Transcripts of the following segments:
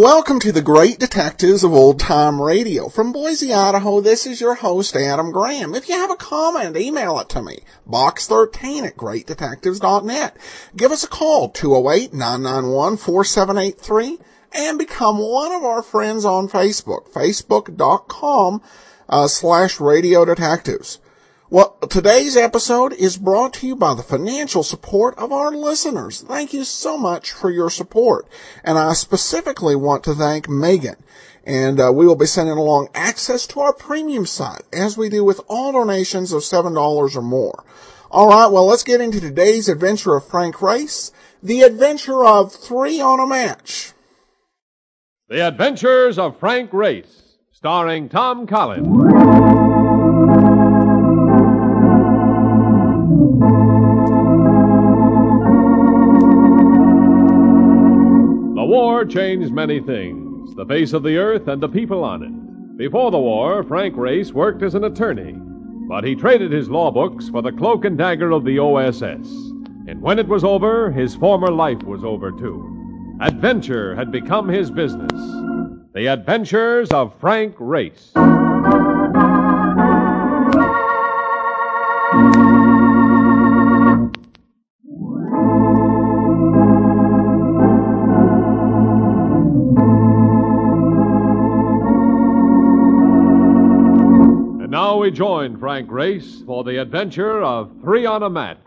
Welcome to the Great Detectives of Old Time Radio. From Boise, Idaho, this is your host, Adam Graham. If you have a comment, email it to me. Box13 at greatdetectives.net. Give us a call, 208-991-4783, and become one of our friends on Facebook, facebook.com uh, slash radio detectives. Well, today's episode is brought to you by the financial support of our listeners. Thank you so much for your support. And I specifically want to thank Megan. And uh, we will be sending along access to our premium site, as we do with all donations of $7 or more. All right, well, let's get into today's adventure of Frank Race, the adventure of three on a match. The Adventures of Frank Race, starring Tom Collins. War changed many things the face of the earth and the people on it. Before the war, Frank Race worked as an attorney, but he traded his law books for the cloak and dagger of the OSS. And when it was over, his former life was over too. Adventure had become his business. The Adventures of Frank Race. Now we join Frank Race for the adventure of Three on a Match.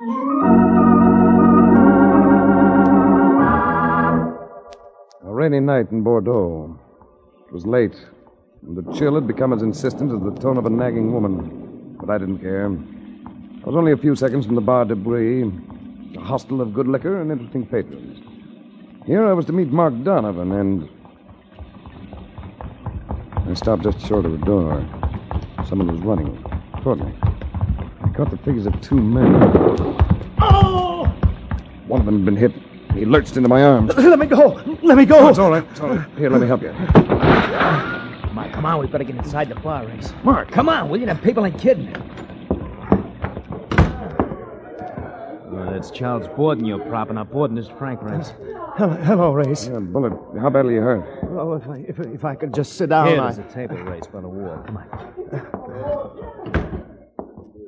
A rainy night in Bordeaux. It was late, and the chill had become as insistent as the tone of a nagging woman. But I didn't care. I was only a few seconds from the bar de debris, a hostel of good liquor and interesting patrons. Here I was to meet Mark Donovan, and. I stopped just short of the door. Someone was running toward me. I caught the figures of two men. Oh! One of them had been hit. He lurched into my arms. Let me go! Let me go! It's all right. It's all right. Here, let me help you. Come on, come on. We better get inside the bar race. Mark. Come on, will you? Them people ain't kidding. That's Charles Borden you're propping up. Borden is Frank Race. Hello, hello Race. Yeah, bullet. How badly you hurt? Oh, if I, if, if I could just sit down. Here, I... there's a table race by the wall. Come on.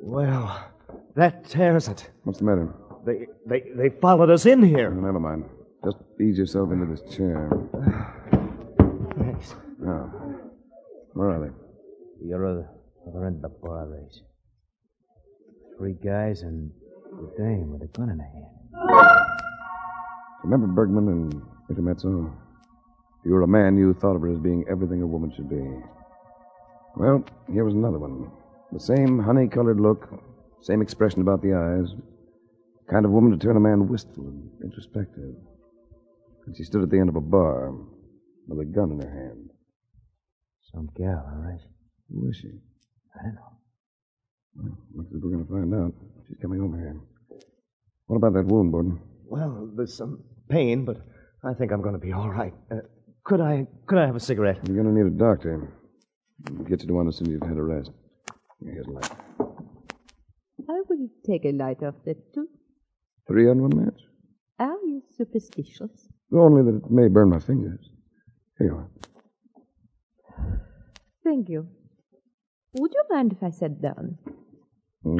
Well, that tears it. What's the matter? They, they, they followed us in here. Oh, never mind. Just ease yourself into this chair. Thanks. Now, where are they? You're the other end of the bar race. Three guys and a dame with a gun in her hand. Remember Bergman and Intermezzo? If you were a man, you thought of her as being everything a woman should be. Well, here was another one. The same honey colored look, same expression about the eyes. Kind of woman to turn a man wistful and introspective. And she stood at the end of a bar with a gun in her hand. Some gal, all right? Who is she? I don't know. Well, looks as we're going to find out. She's coming over here. What about that wound, Borden? Well, there's some pain, but I think I'm going to be all right. Uh, could I could I have a cigarette? You're going to need a doctor. We'll get you to one as soon as you've had a rest. Here's a light. I will take a light off that too. Three on one match? Are you superstitious? Only that it may burn my fingers. Here you are. Thank you. Would you mind if I sat down?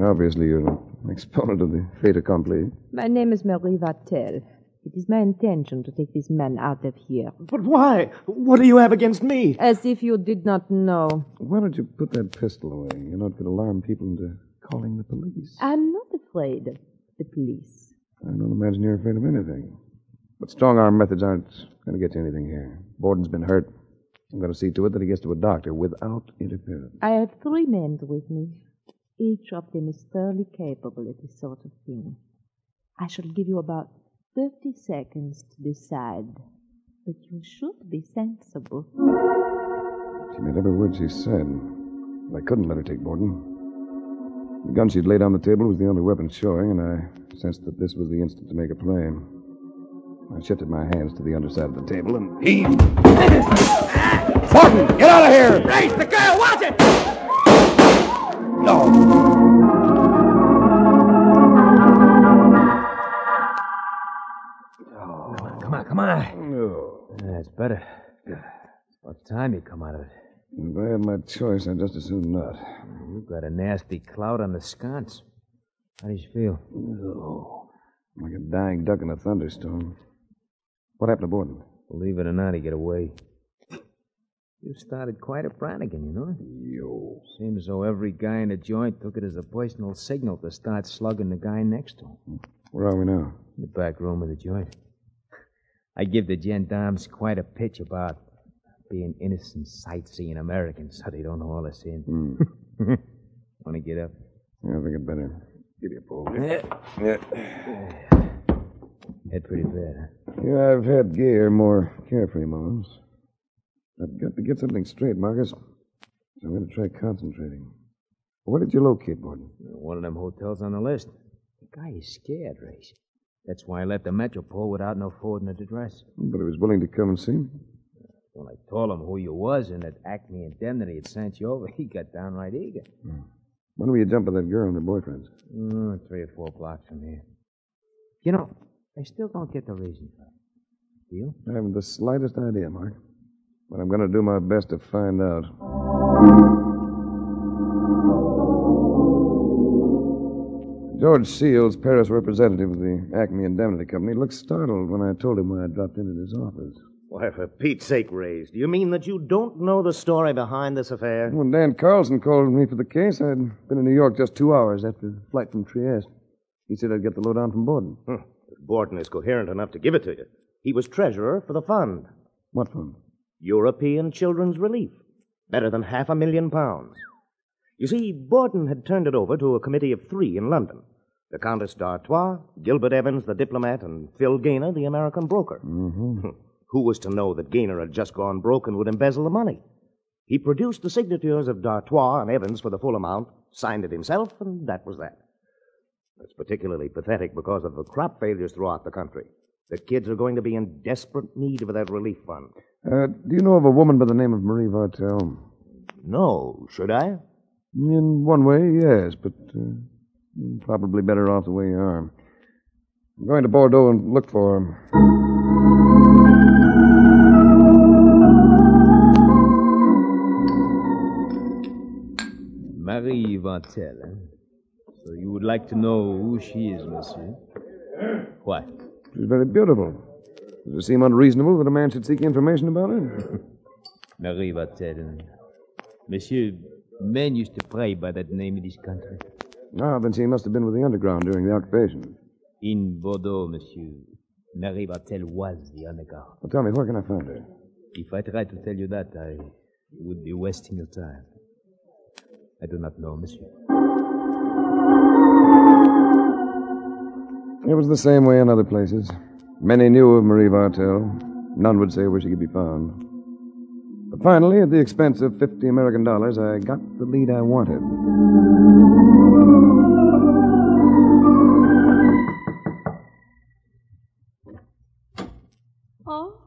Obviously, you're an exponent of the fait accompli. My name is Marie Vartel. It is my intention to take this man out of here. But why? What do you have against me? As if you did not know. Why don't you put that pistol away? You're not going to alarm people into calling the police. I'm not afraid of the police. I don't imagine you're afraid of anything. But strong arm methods aren't going to get you anything here. Borden's been hurt. I'm going to see to it that he gets to a doctor without interference. I have three men with me. Each of them is thoroughly capable of this sort of thing. I shall give you about 30 seconds to decide. But you should be sensible. She meant every word she said. But I couldn't let her take Borden. The gun she'd laid on the table was the only weapon showing, and I sensed that this was the instant to make a play. I shifted my hands to the underside of the table and heaved. Borden, get out of here! Race the girl, watch it! Come on, come on. Oh. No. That's better. It's about time you come out of it. If I had my choice, I'd just as soon not. You've got a nasty cloud on the sconce. How do you feel? No. Like a dying duck in a thunderstorm. What happened to Borden? Believe it or not, he got away. You started quite a Brannigan, you know? Yo. Seems as though every guy in the joint took it as a personal signal to start slugging the guy next to him. Where are we now? In the back room of the joint. I give the gendarmes quite a pitch about being innocent sightseeing Americans so they don't know haul us in. Hmm. Want to get up? Yeah, I think I'd better give you a pull. Yeah. Yeah. Head pretty bad, huh? Yeah, I've had gear more carefree moments. I've got to get something straight, Marcus. So I'm going to try concentrating. Where did you locate Borden? One of them hotels on the list. The guy is scared, Race. That's why I left the Metropole without no forwarding address. But he was willing to come and see me. When I told him who you was and that Acme Indemnity had sent you over, he got downright eager. When will you jump with that girl and her boyfriends? Mm, three or four blocks from here. You know, I still don't get the reason for it. Do you? I haven't the slightest idea, Mark. But I'm going to do my best to find out. George Seals, Paris representative of the Acme Indemnity Company, looked startled when I told him why I dropped in at his office. Why, for Pete's sake, Race, do you mean that you don't know the story behind this affair? When Dan Carlson called me for the case, I'd been in New York just two hours after the flight from Trieste. He said I'd get the lowdown from Borden. Hmm. If Borden is coherent enough to give it to you. He was treasurer for the fund. What fund? European Children's Relief. Better than half a million pounds. You see, Borden had turned it over to a committee of three in London. The Countess d'Artois, Gilbert Evans, the diplomat, and Phil Gaynor, the American broker. Mm-hmm. Who was to know that Gaynor had just gone broke and would embezzle the money? He produced the signatures of d'Artois and Evans for the full amount, signed it himself, and that was that. It's particularly pathetic because of the crop failures throughout the country. The kids are going to be in desperate need of that relief fund. Uh, do you know of a woman by the name of Marie Vartel? No, should I? In one way, yes, but uh, probably better off the way you are. I'm going to Bordeaux and look for her. Marie Vartel, eh? So you would like to know who she is, monsieur? What? She's very beautiful. Does it seem unreasonable that a man should seek information about her? Marie Vartel. Monsieur, men used to pray by that name in this country. Ah, then she must have been with the underground during the occupation. In Bordeaux, monsieur, Marie Vartel was the underground. Well, tell me, where can I find her? If I tried to tell you that, I would be wasting your time. I do not know, monsieur. It was the same way in other places. Many knew of Marie Vartel. None would say where she could be found. But finally, at the expense of 50 American dollars, I got the lead I wanted. Oh,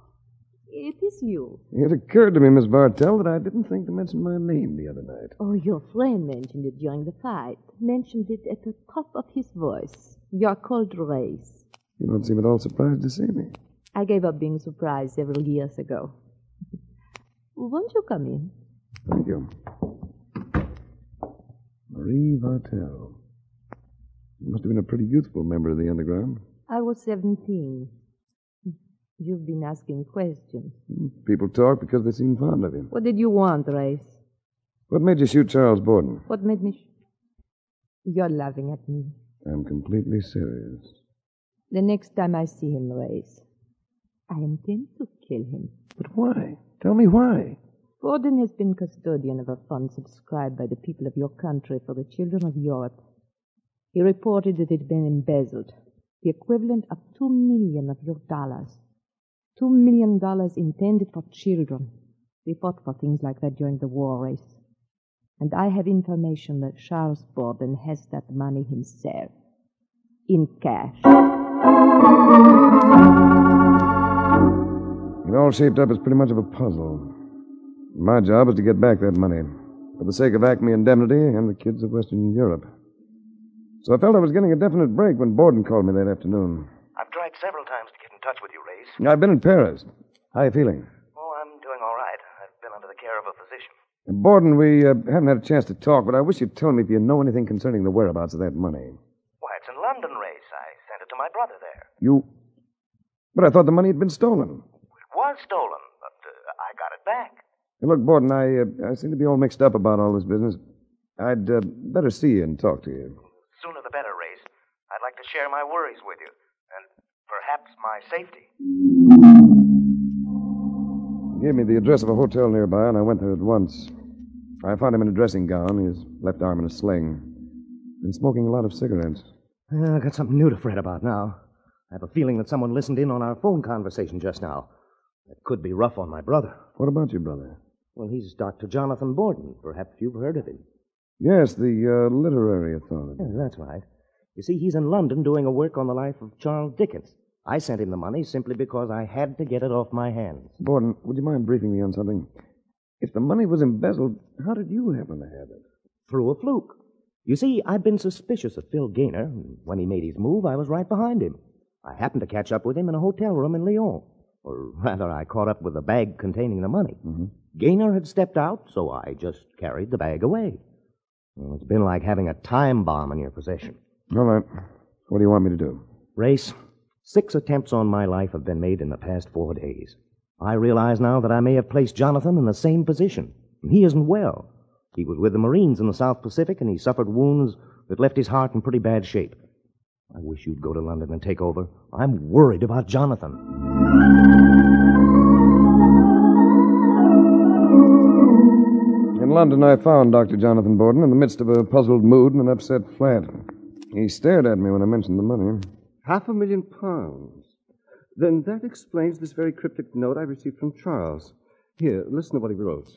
it is you. It occurred to me, Miss Vartel, that I didn't think to mention my name the other night. Oh, your friend mentioned it during the fight. Mentioned it at the top of his voice. You're called Race. You don't seem at all surprised to see me. I gave up being surprised several years ago. Won't you come in? Thank you. Marie Vartel. You must have been a pretty youthful member of the underground. I was 17. You've been asking questions. Hmm, people talk because they seem fond of him. What did you want, Race? What made you shoot Charles Borden? What made me. Sh- You're laughing at me. I'm completely serious. The next time I see him, Race, I intend to kill him. But why? Tell me why. Borden has been custodian of a fund subscribed by the people of your country for the children of Europe. He reported that it had been embezzled, the equivalent of two million of your dollars. Two million dollars intended for children. We fought for things like that during the war race. And I have information that Charles Borden has that money himself. In cash. It all shaped up as pretty much of a puzzle. My job was to get back that money for the sake of Acme Indemnity and the kids of Western Europe. So I felt I was getting a definite break when Borden called me that afternoon. I've tried several times to get in touch with you, Race. I've been in Paris. How are you feeling? Oh, I'm doing all right. I've been under the care of a physician. Borden, we uh, haven't had a chance to talk, but I wish you'd tell me if you know anything concerning the whereabouts of that money. Why, it's in London, Race. I sent it to my brother there. You. But I thought the money had been stolen. It was stolen, but uh, I got it back. Hey, look, Borden, I, uh, I seem to be all mixed up about all this business. I'd uh, better see you and talk to you. Sooner the better, Race. I'd like to share my worries with you, and perhaps my safety. He gave me the address of a hotel nearby, and I went there at once. I found him in a dressing gown, his left arm in a sling. Been smoking a lot of cigarettes. Uh, I got something new to fret about now. I have a feeling that someone listened in on our phone conversation just now. That could be rough on my brother. What about your brother? Well, he's Dr. Jonathan Borden. Perhaps you've heard of him. Yes, the uh, literary authority. Yeah, that's right. You see, he's in London doing a work on the life of Charles Dickens. I sent him the money simply because I had to get it off my hands. Borden, would you mind briefing me on something? If the money was embezzled, how did you happen to have it? Through a fluke. You see, I'd been suspicious of Phil Gaynor. and When he made his move, I was right behind him. I happened to catch up with him in a hotel room in Lyon. Or rather, I caught up with the bag containing the money. Mm-hmm. Gaynor had stepped out, so I just carried the bag away. Well, it's been like having a time bomb in your possession. All right. What do you want me to do? Race, six attempts on my life have been made in the past four days. I realize now that I may have placed Jonathan in the same position. He isn't well. He was with the Marines in the South Pacific, and he suffered wounds that left his heart in pretty bad shape. I wish you'd go to London and take over. I'm worried about Jonathan. In London, I found Dr. Jonathan Borden in the midst of a puzzled mood and an upset flat. He stared at me when I mentioned the money. Half a million pounds. Then that explains this very cryptic note I received from Charles. Here, listen to what he wrote.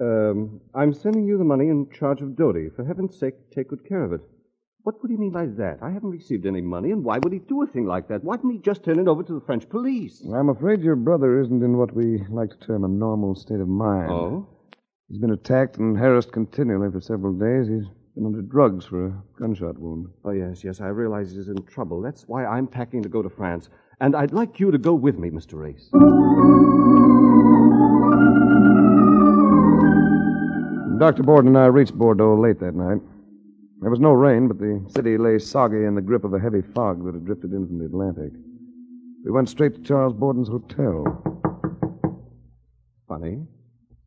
Um, I'm sending you the money in charge of Doty. For heaven's sake, take good care of it. What would he mean by that? I haven't received any money, and why would he do a thing like that? Why didn't he just turn it over to the French police? I'm afraid your brother isn't in what we like to term a normal state of mind. Oh? He's been attacked and harassed continually for several days. He's been under drugs for a gunshot wound. Oh, yes, yes, I realize he's in trouble. That's why I'm packing to go to France. And I'd like you to go with me, Mr. Race. Dr. Borden and I reached Bordeaux late that night. There was no rain, but the city lay soggy in the grip of a heavy fog that had drifted in from the Atlantic. We went straight to Charles Borden's hotel. Funny.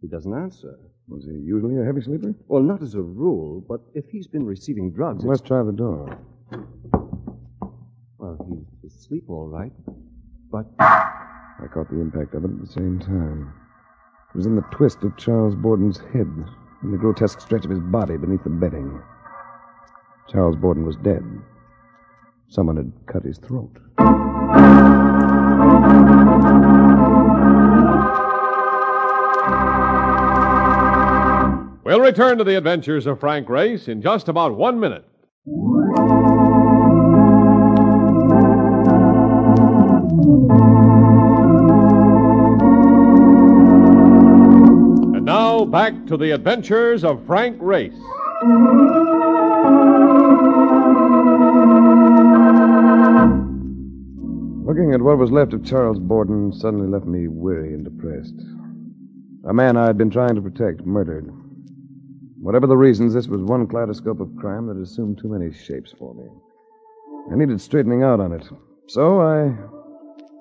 He doesn't answer. Was he usually a heavy sleeper? Well, not as a rule, but if he's been receiving drugs, Let's try the door. Well, he's asleep all right. But I caught the impact of it at the same time. It was in the twist of Charles Borden's head, in the grotesque stretch of his body beneath the bedding. Charles Borden was dead. Someone had cut his throat. We'll return to the adventures of Frank Race in just about one minute. Back to the adventures of Frank Race. Looking at what was left of Charles Borden suddenly left me weary and depressed. A man I had been trying to protect, murdered. Whatever the reasons, this was one kaleidoscope of crime that assumed too many shapes for me. I needed straightening out on it. So I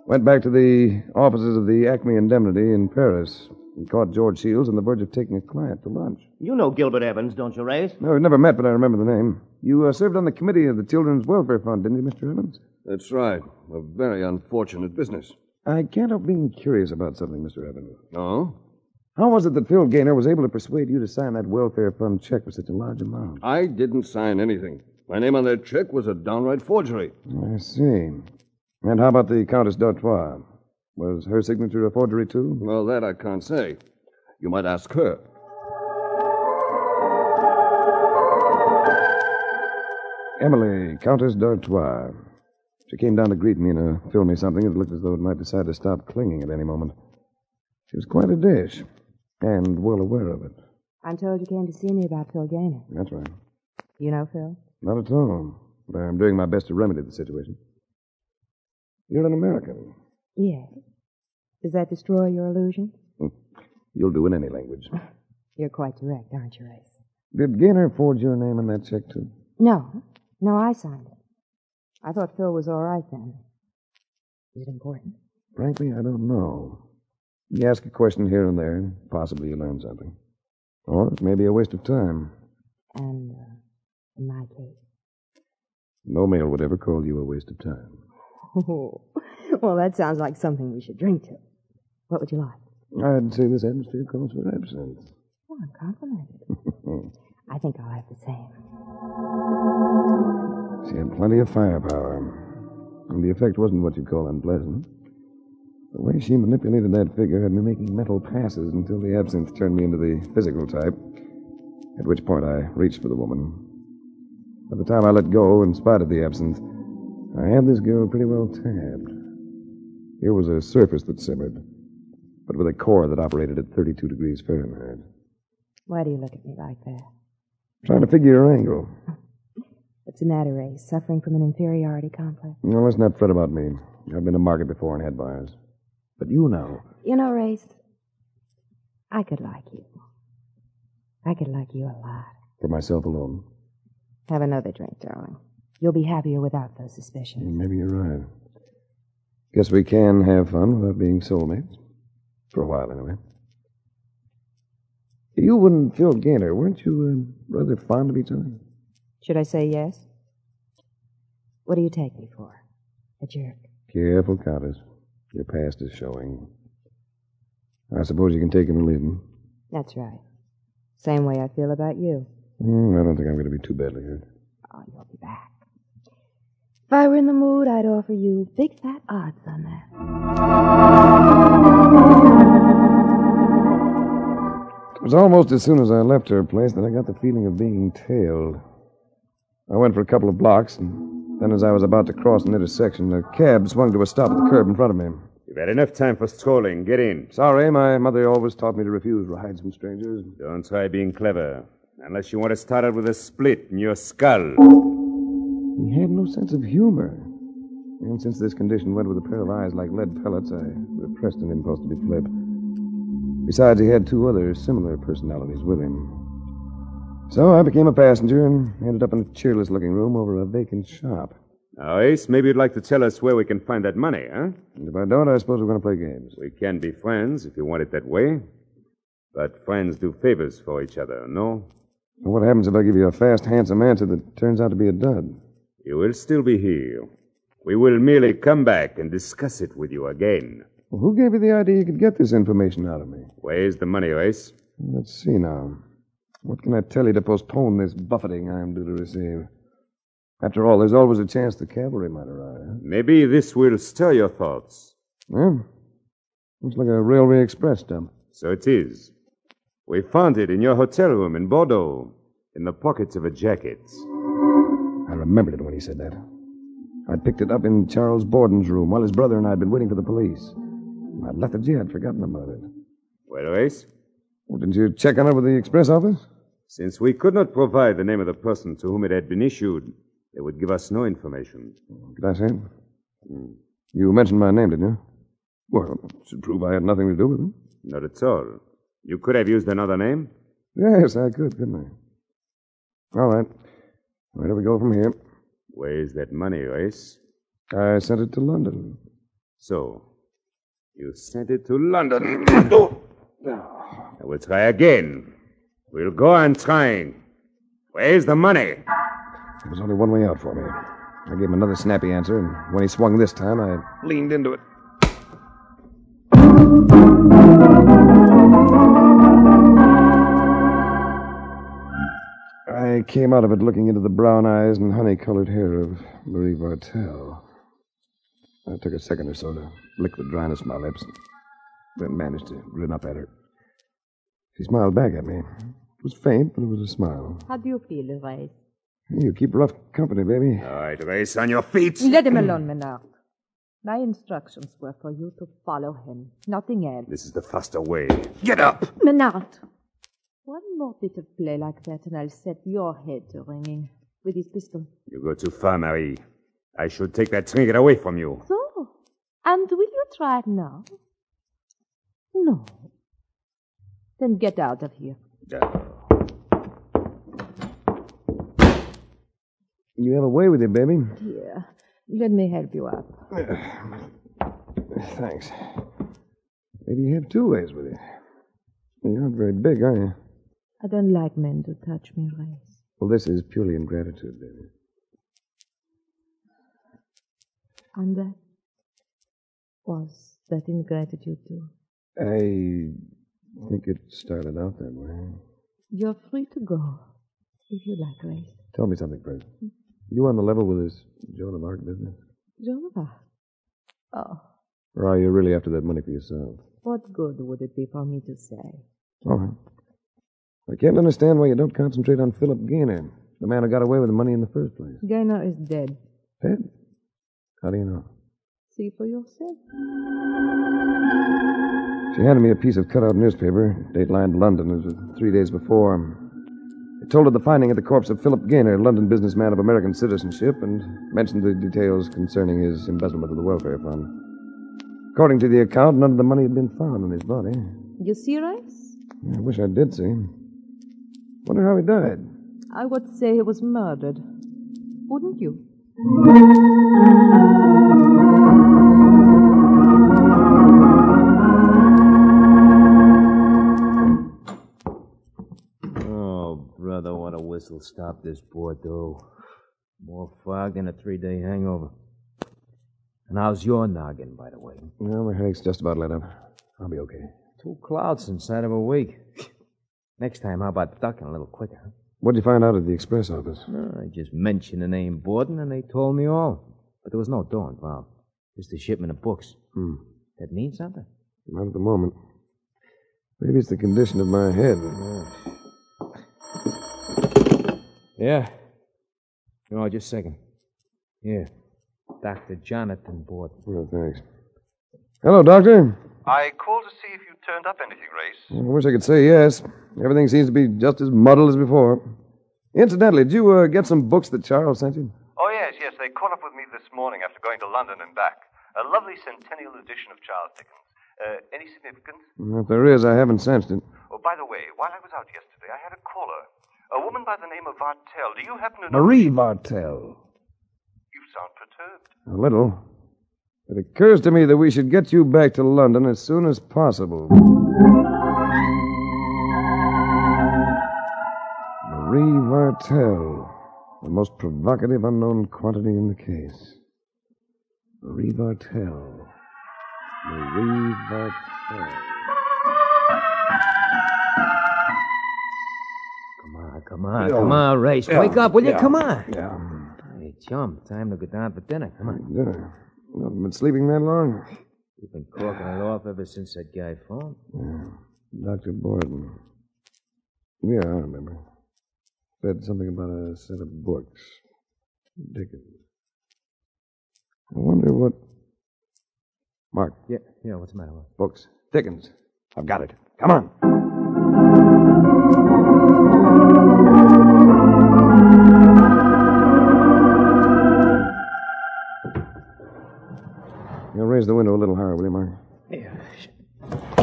went back to the offices of the Acme Indemnity in Paris and caught George Shields on the verge of taking a client to lunch. You know Gilbert Evans, don't you, Race? No, we've never met, but I remember the name. You uh, served on the committee of the Children's Welfare Fund, didn't you, Mr. Evans? that's right. A very unfortunate business. I can't help being curious about something, Mr. Evans. Oh? How was it that Phil Gaynor was able to persuade you to sign that welfare fund check for such a large amount? I didn't sign anything. My name on that check was a downright forgery. I see. And how about the Countess d'Artois? Was her signature a forgery, too? Well, that I can't say. You might ask her. Emily, Countess d'Artois. She came down to greet me and uh, fill me something that looked as though it might decide to stop clinging at any moment. She was quite a dish, and well aware of it. I'm told you came to see me about Phil Gaynor. That's right. You know Phil? Not at all. But I'm doing my best to remedy the situation. You're an American. Yes. Does that destroy your illusion? You'll do in any language. You're quite direct, aren't you, Race? Did Gaynor forge your name on that check, too? No. No, I signed it. I thought Phil was all right then. Is it important? Frankly, I don't know. You ask a question here and there, and possibly you learn something. Or it may be a waste of time. And, uh, in my case. No male would ever call you a waste of time. Oh, well, that sounds like something we should drink to. What would you like? I'd say this atmosphere calls for absinthe. Oh, I'm complimented. I think I'll have the same. She had plenty of firepower. And the effect wasn't what you'd call unpleasant. The way she manipulated that figure had me making mental passes until the absinthe turned me into the physical type, at which point I reached for the woman. By the time I let go, in spite of the absinthe, I had this girl pretty well tabbed. Here was a surface that simmered, but with a core that operated at 32 degrees Fahrenheit. Why do you look at me like that? Trying to figure your angle. What's the matter, Ray? Suffering from an inferiority complex? No, let's not fret about me. I've been to market before and had buyers. But you know. You know, Race, I could like you. I could like you a lot. For myself alone. Have another drink, darling. You'll be happier without those suspicions. Maybe you're right. Guess we can have fun without being soulmates. For a while, anyway. You and Phil Gaynor, weren't you uh, rather fond of each other? Should I say yes? What do you take me for? A jerk. Careful, Countess. Your past is showing. I suppose you can take him and leave him. That's right. Same way I feel about you. Hmm, I don't think I'm going to be too badly hurt. Oh, you'll be back. If I were in the mood, I'd offer you big fat odds on that. It was almost as soon as I left her place that I got the feeling of being tailed. I went for a couple of blocks, and then as I was about to cross an intersection, a cab swung to a stop at the curb in front of me. You've had enough time for strolling. Get in. Sorry, my mother always taught me to refuse rides from strangers. Don't try being clever. Unless you want to start out with a split in your skull. He had no sense of humor. And since this condition went with a pair of eyes like lead pellets, I repressed an impulse to be flip. Besides, he had two other similar personalities with him. So I became a passenger and ended up in a cheerless looking room over a vacant shop. Now, Ace, maybe you'd like to tell us where we can find that money, huh? And if I don't, I suppose we're going to play games. We can be friends if you want it that way. But friends do favors for each other, no? And what happens if I give you a fast, handsome answer that turns out to be a dud? You will still be here. We will merely come back and discuss it with you again. Well, who gave you the idea you could get this information out of me? Where's the money, Ace? Let's see now. What can I tell you to postpone this buffeting I am due to receive? After all, there's always a chance the cavalry might arrive. Maybe this will stir your thoughts. Well, looks like a railway express dump. So it is. We found it in your hotel room in Bordeaux, in the pockets of a jacket. I remembered it when he said that. I'd picked it up in Charles Borden's room while his brother and I had been waiting for the police. I'd lethargy, I'd forgotten about it. Well, Ace, Well, didn't you check on it with the express office? since we could not provide the name of the person to whom it had been issued, they would give us no information. Did I say it? You mentioned my name, didn't you? Well, it should prove I had nothing to do with it. Not at all. You could have used another name. Yes, I could, couldn't I? All right. Where do we go from here? Where's that money, Ace? I sent it to London. So, you sent it to London. I will try again. We'll go on trying. Where's the money? There was only one way out for me. I gave him another snappy answer, and when he swung this time, I leaned into it. I came out of it looking into the brown eyes and honey colored hair of Marie Vartel. I took a second or so to lick the dryness from my lips, and then managed to grin up at her. She smiled back at me. It was faint, but it was a smile. How do you feel, Rice? You keep rough company, baby. All right, Race, on your feet. Let him alone, Menard. My instructions were for you to follow him, nothing else. This is the faster way. Get up! Menard! One more bit of play like that, and I'll set your head to ringing with his pistol. You go too far, Marie. I should take that trinket away from you. So, and will you try it now? No. Then get out of here. You have a way with it, baby. Here, let me help you up. Thanks. Maybe you have two ways with it. You're not very big, are you? I don't like men to touch me, Rice. Well, this is purely in gratitude, baby. And that was that ingratitude too. I think it started out that way. You're free to go, if you like, Rice. Tell me something, Fred. You on the level with this Joan of Arc business? Joan of Arc. Oh, Or are you really after that money for yourself? what good would it be for me to say? All right. I can't understand why you don't concentrate on Philip Gaynor, the man who got away with the money in the first place. Gaynor is dead. Ted? How do you know? See for yourself. She handed me a piece of cut-out newspaper, datelined London. It was three days before. It told of the finding of the corpse of Philip Gaynor, a London businessman of American citizenship, and mentioned the details concerning his embezzlement of the welfare fund. According to the account, none of the money had been found in his body. You see, Rice? I wish I did see. Wonder how he died. I would say he was murdered. Wouldn't you? Oh, brother, what a whistle stop this Bordeaux. More fog than a three day hangover. And how's your noggin, by the way? Well, my headache's just about let up. I'll be okay. Two clouds inside of a week. Next time, how about ducking a little quicker? Huh? What'd you find out at the express office? I just mentioned the name Borden, and they told me all. But there was no dough involved. Just a shipment of books. Hmm. That means something? Not at the moment. Maybe it's the condition of my head. Yeah. Oh, just a second. Here. Dr. Jonathan Borden. Oh, thanks. Hello, Doctor. I called to see if you turned up anything, Race. I wish I could say yes. Everything seems to be just as muddled as before. Incidentally, did you uh, get some books that Charles sent you? Oh, yes, yes. They caught up with me this morning after going to London and back. A lovely centennial edition of Charles Dickens. Uh, any significance? If there is, I haven't sensed it. Oh, by the way, while I was out yesterday, I had a caller. A woman by the name of Vartel. Do you happen to know? Marie Vartel. You sound perturbed. A little. It occurs to me that we should get you back to London as soon as possible. Marie Vartel, the most provocative unknown quantity in the case. Marie Vartel. Marie Vartel. Come on, come on, come on, Race. Wake up, will you? Come on. Yeah. Hey, chum, time to go down for dinner. Come on. Dinner. You haven't been sleeping that long? You've been corking it off ever since that guy phoned. Yeah. Dr. Borden. Yeah, I remember. Said something about a set of books. Dickens. I wonder what. Mark, Yeah, yeah, what's the matter with books. Dickens. I've got it. Come on. Raise the window a little higher, will you, Mark? Yeah.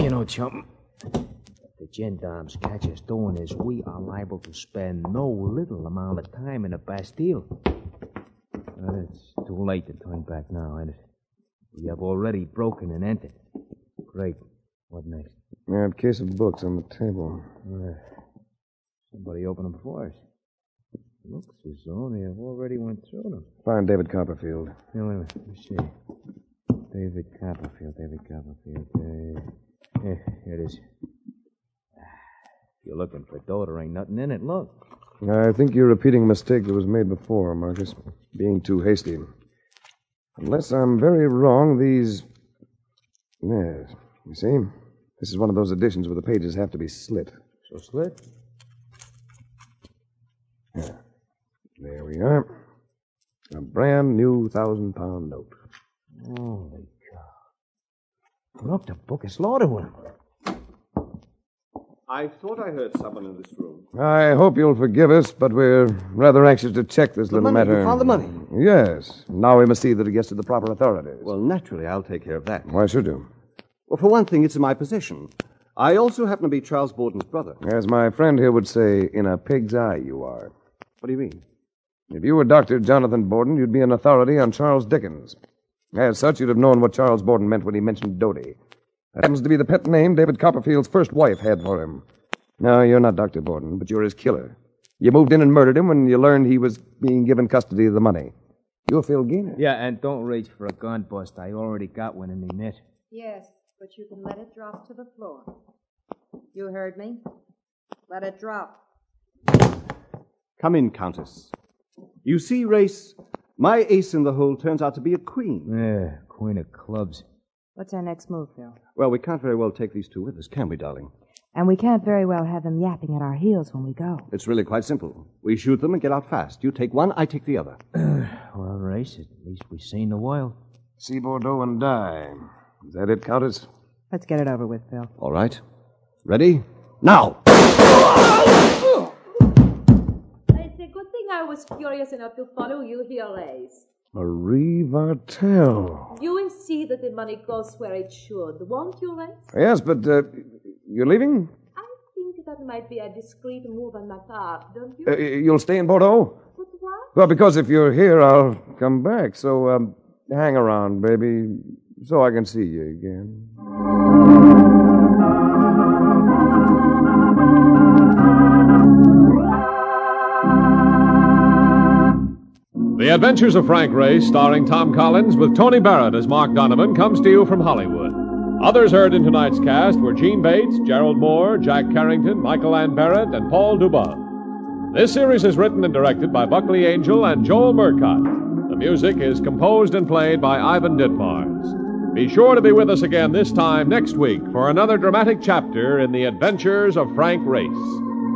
You know, chum, if the gendarmes catch us doing this, we are liable to spend no little amount of time in the Bastille. Well, it's too late to turn back now, ain't it? We have already broken and entered. Great. What next? Yeah, a case of books on the table. Uh, somebody opened them for us. Looks as though they have already went through them. Find David Copperfield. Yeah, wait a minute. Let me see. David Copperfield, David Copperfield. Uh, yeah, here it is. If you're looking for dough, there ain't nothing in it. Look. I think you're repeating a mistake that was made before, Marcus. Being too hasty. Unless I'm very wrong, these. Yes. You see? This is one of those editions where the pages have to be slit. So slit. There we are. A brand new thousand pound note. Holy cow. Look, the book is loaded with 'em. I thought I heard someone in this room. I hope you'll forgive us, but we're rather anxious to check this little money, matter. you found the money? Yes. Now we must see that it gets to the proper authorities. Well, naturally, I'll take care of that. Why should you? Well, for one thing, it's in my possession. I also happen to be Charles Borden's brother. As my friend here would say, in a pig's eye you are. What do you mean? If you were Dr. Jonathan Borden, you'd be an authority on Charles Dickens. As such, you'd have known what Charles Borden meant when he mentioned Dodie. That happens to be the pet name David Copperfield's first wife had for him. No, you're not Dr. Borden, but you're his killer. You moved in and murdered him when you learned he was being given custody of the money. You're Phil Gaynor. Yeah, and don't reach for a gun bust. I already got one in me mitt. Yes, but you can let it drop to the floor. You heard me? Let it drop. Come in, Countess. You see, Race, my ace in the hole turns out to be a queen. Yeah, queen of clubs. What's our next move, Phil? Well, we can't very well take these two with us, can we, darling? And we can't very well have them yapping at our heels when we go. It's really quite simple. We shoot them and get out fast. You take one, I take the other. Well, race, at least we've seen the wild. See Bordeaux and die. Is that it, Countess? Let's get it over with, Phil. All right. Ready? Now! I was curious enough to follow you here, Race. Marie Vartel. You will see that the money goes where it should, won't you, Race? Yes, but uh, you're leaving? I think that might be a discreet move on my part, don't you? Uh, you'll stay in Bordeaux? but why? Well, because if you're here, I'll come back. So um, hang around, baby, so I can see you again. The Adventures of Frank Race, starring Tom Collins with Tony Barrett as Mark Donovan, comes to you from Hollywood. Others heard in tonight's cast were Gene Bates, Gerald Moore, Jack Carrington, Michael Ann Barrett, and Paul Dubov. This series is written and directed by Buckley Angell and Joel Murcott. The music is composed and played by Ivan Ditmars. Be sure to be with us again this time next week for another dramatic chapter in the adventures of Frank Race.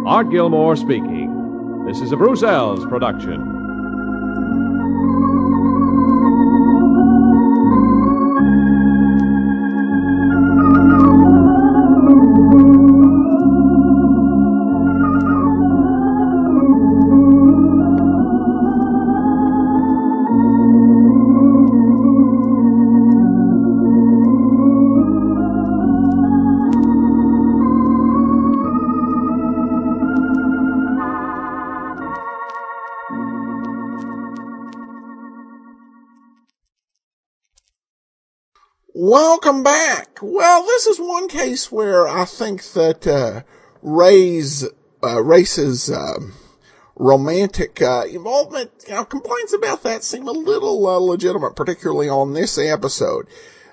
Art Gilmore speaking. This is a Bruce Eells production. Thank you. Welcome back. Well, this is one case where I think that uh, Ray's uh, Race's um, romantic uh, involvement, you know, complaints about that seem a little uh, legitimate, particularly on this episode.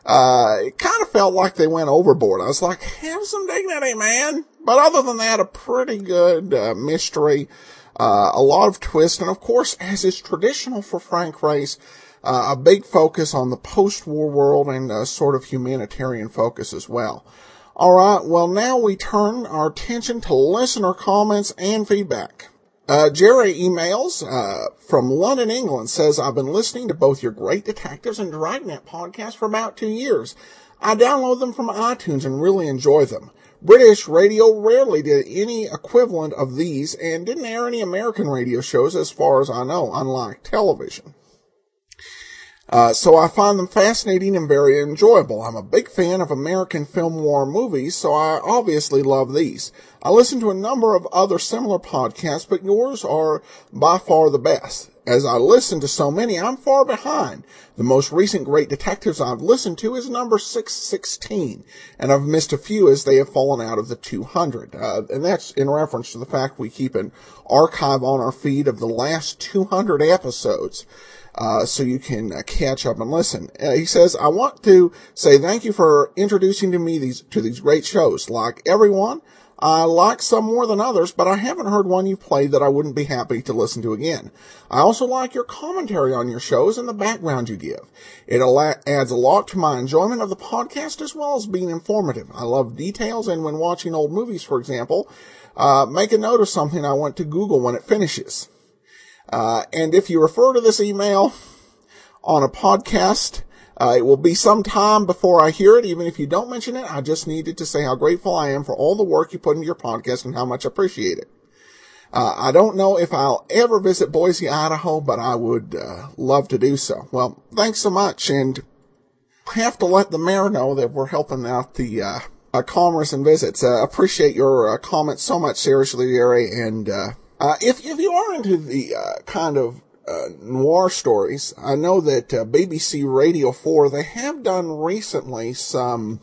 Uh, it kind of felt like they went overboard. I was like, have some dignity, man. But other than that, a pretty good uh, mystery, uh, a lot of twists, and of course, as is traditional for Frank Race, uh, a big focus on the post-war world and a sort of humanitarian focus as well. All right, well now we turn our attention to listener comments and feedback. Uh, Jerry emails uh, from London, England, says, I've been listening to both your Great Detectives and Dragnet podcast for about two years. I download them from iTunes and really enjoy them. British radio rarely did any equivalent of these and didn't air any American radio shows as far as I know, unlike television. Uh, so I find them fascinating and very enjoyable. I'm a big fan of American film noir movies, so I obviously love these. I listen to a number of other similar podcasts, but yours are by far the best. As I listen to so many, I'm far behind. The most recent Great Detectives I've listened to is number 616, and I've missed a few as they have fallen out of the 200. Uh, and that's in reference to the fact we keep an archive on our feed of the last 200 episodes uh, so you can uh, catch up and listen. Uh, he says, I want to say thank you for introducing to me these, to these great shows. Like everyone, I like some more than others, but I haven't heard one you've played that I wouldn't be happy to listen to again. I also like your commentary on your shows and the background you give. It adds a lot to my enjoyment of the podcast as well as being informative. I love details and when watching old movies, for example, uh, make a note of something I want to Google when it finishes. Uh, and if you refer to this email on a podcast, uh, it will be some time before I hear it. Even if you don't mention it, I just needed to say how grateful I am for all the work you put into your podcast and how much I appreciate it. Uh, I don't know if I'll ever visit Boise, Idaho, but I would uh, love to do so. Well, thanks so much, and I have to let the mayor know that we're helping out the uh, uh commerce and visits. Appreciate your comments so much, seriously, Gary. And if if you are into the kind of noir stories, I know that BBC Radio Four they have done recently some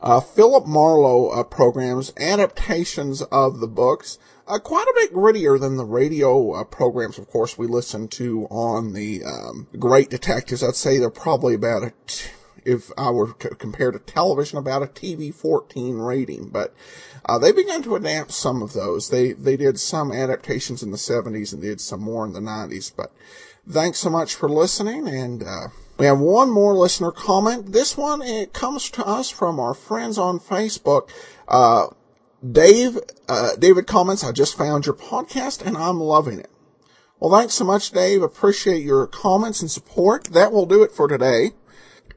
uh, Philip Marlowe uh, programs, adaptations of the books, uh, quite a bit grittier than the radio uh, programs, of course, we listen to on the um, Great Detectives. I'd say they're probably about a, t- if I were to compare to television, about a TV 14 rating. But uh, they began to adapt some of those. They they did some adaptations in the 70s and did some more in the 90s. But thanks so much for listening and. Uh, we have one more listener comment. This one it comes to us from our friends on Facebook. Uh, Dave, uh, David comments, I just found your podcast and I'm loving it. Well, thanks so much, Dave. Appreciate your comments and support. That will do it for today.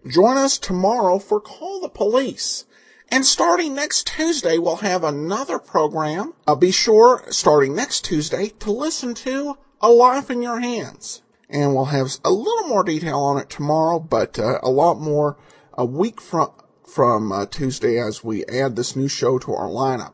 Join us tomorrow for Call the Police. And starting next Tuesday, we'll have another program. Uh, be sure, starting next Tuesday, to listen to A Life in Your Hands and we'll have a little more detail on it tomorrow, but uh, a lot more a week from from uh, Tuesday as we add this new show to our lineup.